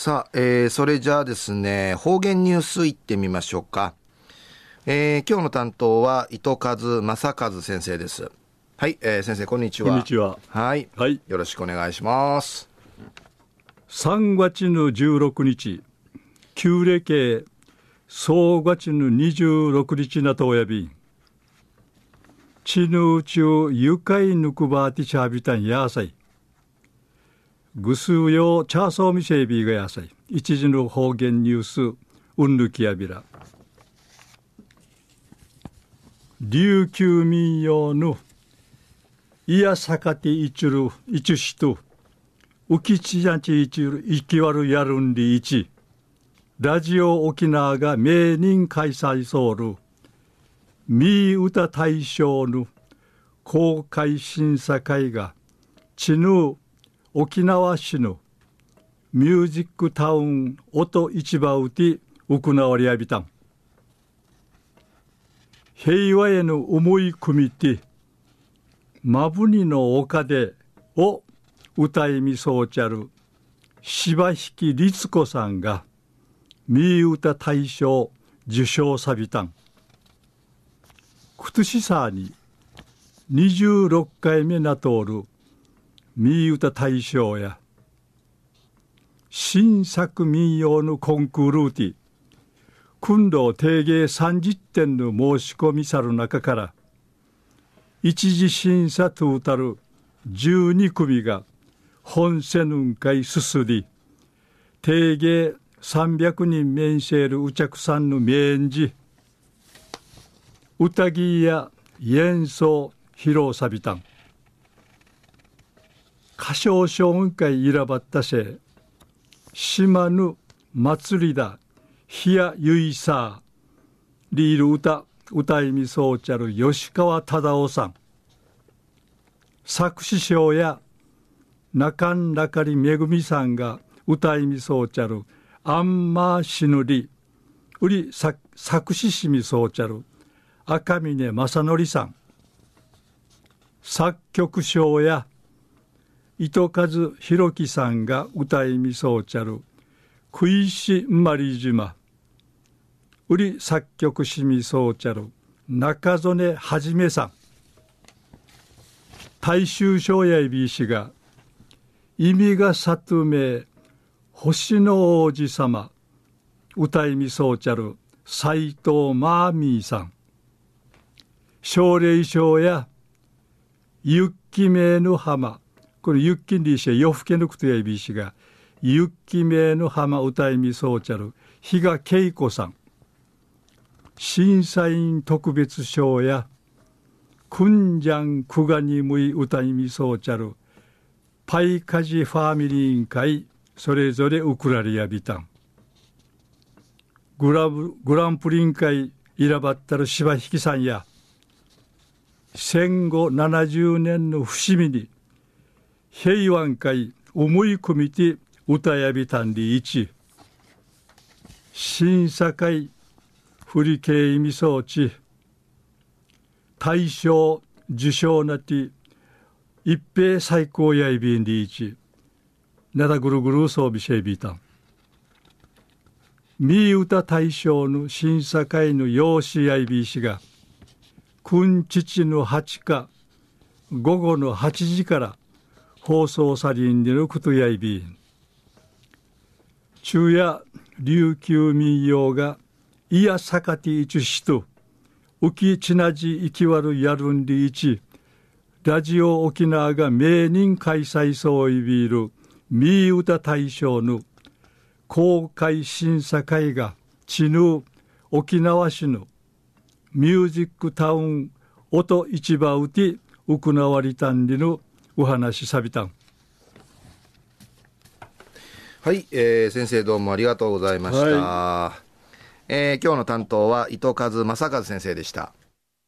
さあ、えー、それじゃあですね、方言ニュースいってみましょうか。えー、今日の担当は糸数正和先生です。はい、えー、先生こんにちは。こんにちは。はい。はい。よろしくお願いします。3月の16日、旧暦総月の26日なとおやびちぬうちゅうゆかいぬくばてちゃびたんやさい。ぐすうよチャーソーミセイビーがやさい。一時の方言ニュース、うんぬきやびら。琉球民謡の。いやさかていちる。いちしと。うきちやちいちる。いきわるやるんりいち。ラジオ沖縄が名人開催ソウル。み歌大賞の。公開審査会が。ちぬ沖縄市のミュージックタウン音市場うて行われやびたん平和への思い込みて、まぶにの丘でを歌いみそうちゃる柴引律子さんが、み歌大賞受賞さびたん。くとしさに26回目なとおるみ歌大賞や、新作民謡のコンクールティ訓導定芸30点の申し込みさる中から一次審査トータル12組が本セヌン会すすり。定芸300人面せるうちゃくさんの面じ歌ぎや演奏披露さびたん歌唱賞雲会いらばったせ島ぬ祭りだひやゆいさリール歌歌いみそうちゃる吉川忠夫さん。作詞賞や中んらかりめぐみさんが歌いみそうちゃるあんましぬり。うり作詞しみそうちゃる赤峰正則さん。作曲賞や糸数弘樹さんが歌いみそうちゃる食いしんまり島。売り作曲しみそうちゃる中曽根はじめさん。大衆省やいびしが意味が里名星の王子様。歌いみそうちゃる斎藤マーミーさん。奨励賞やゆっきめの浜。これゆっきんりし夜更けぬくとやいびいしがゆっきめの浜歌いみそうちゃる比嘉恵子さん審査員特別賞や訓ジャンクガニムイ歌いみそうちゃるパイカジファミリー委員会それぞれウクラリアビタングラブグランプリ委員会いらばったる柴引さんや戦後70年の節目に平和会思い込みて歌やびたんり一審査会振り系意味装置大賞受賞なて一平最高やいびんりいち。なだぐるぐる装備シェイビータンみ歌大賞の審査会の養子やいびいしが君父の八日午後の8時から放送さりんでることやいび。ん昼夜琉球民謡がいやさかていちしと、うきちなじいきわるやるんりいち、ラジオ沖縄が名人開催そういびる、みー歌大賞の公開審査会が、ちぬ。沖縄市のミュージックタウン音市場うて行わりたんりの。お話さびたん。はい、えー、先生どうもありがとうございました。はいえー、今日の担当は糸数正和先生でした。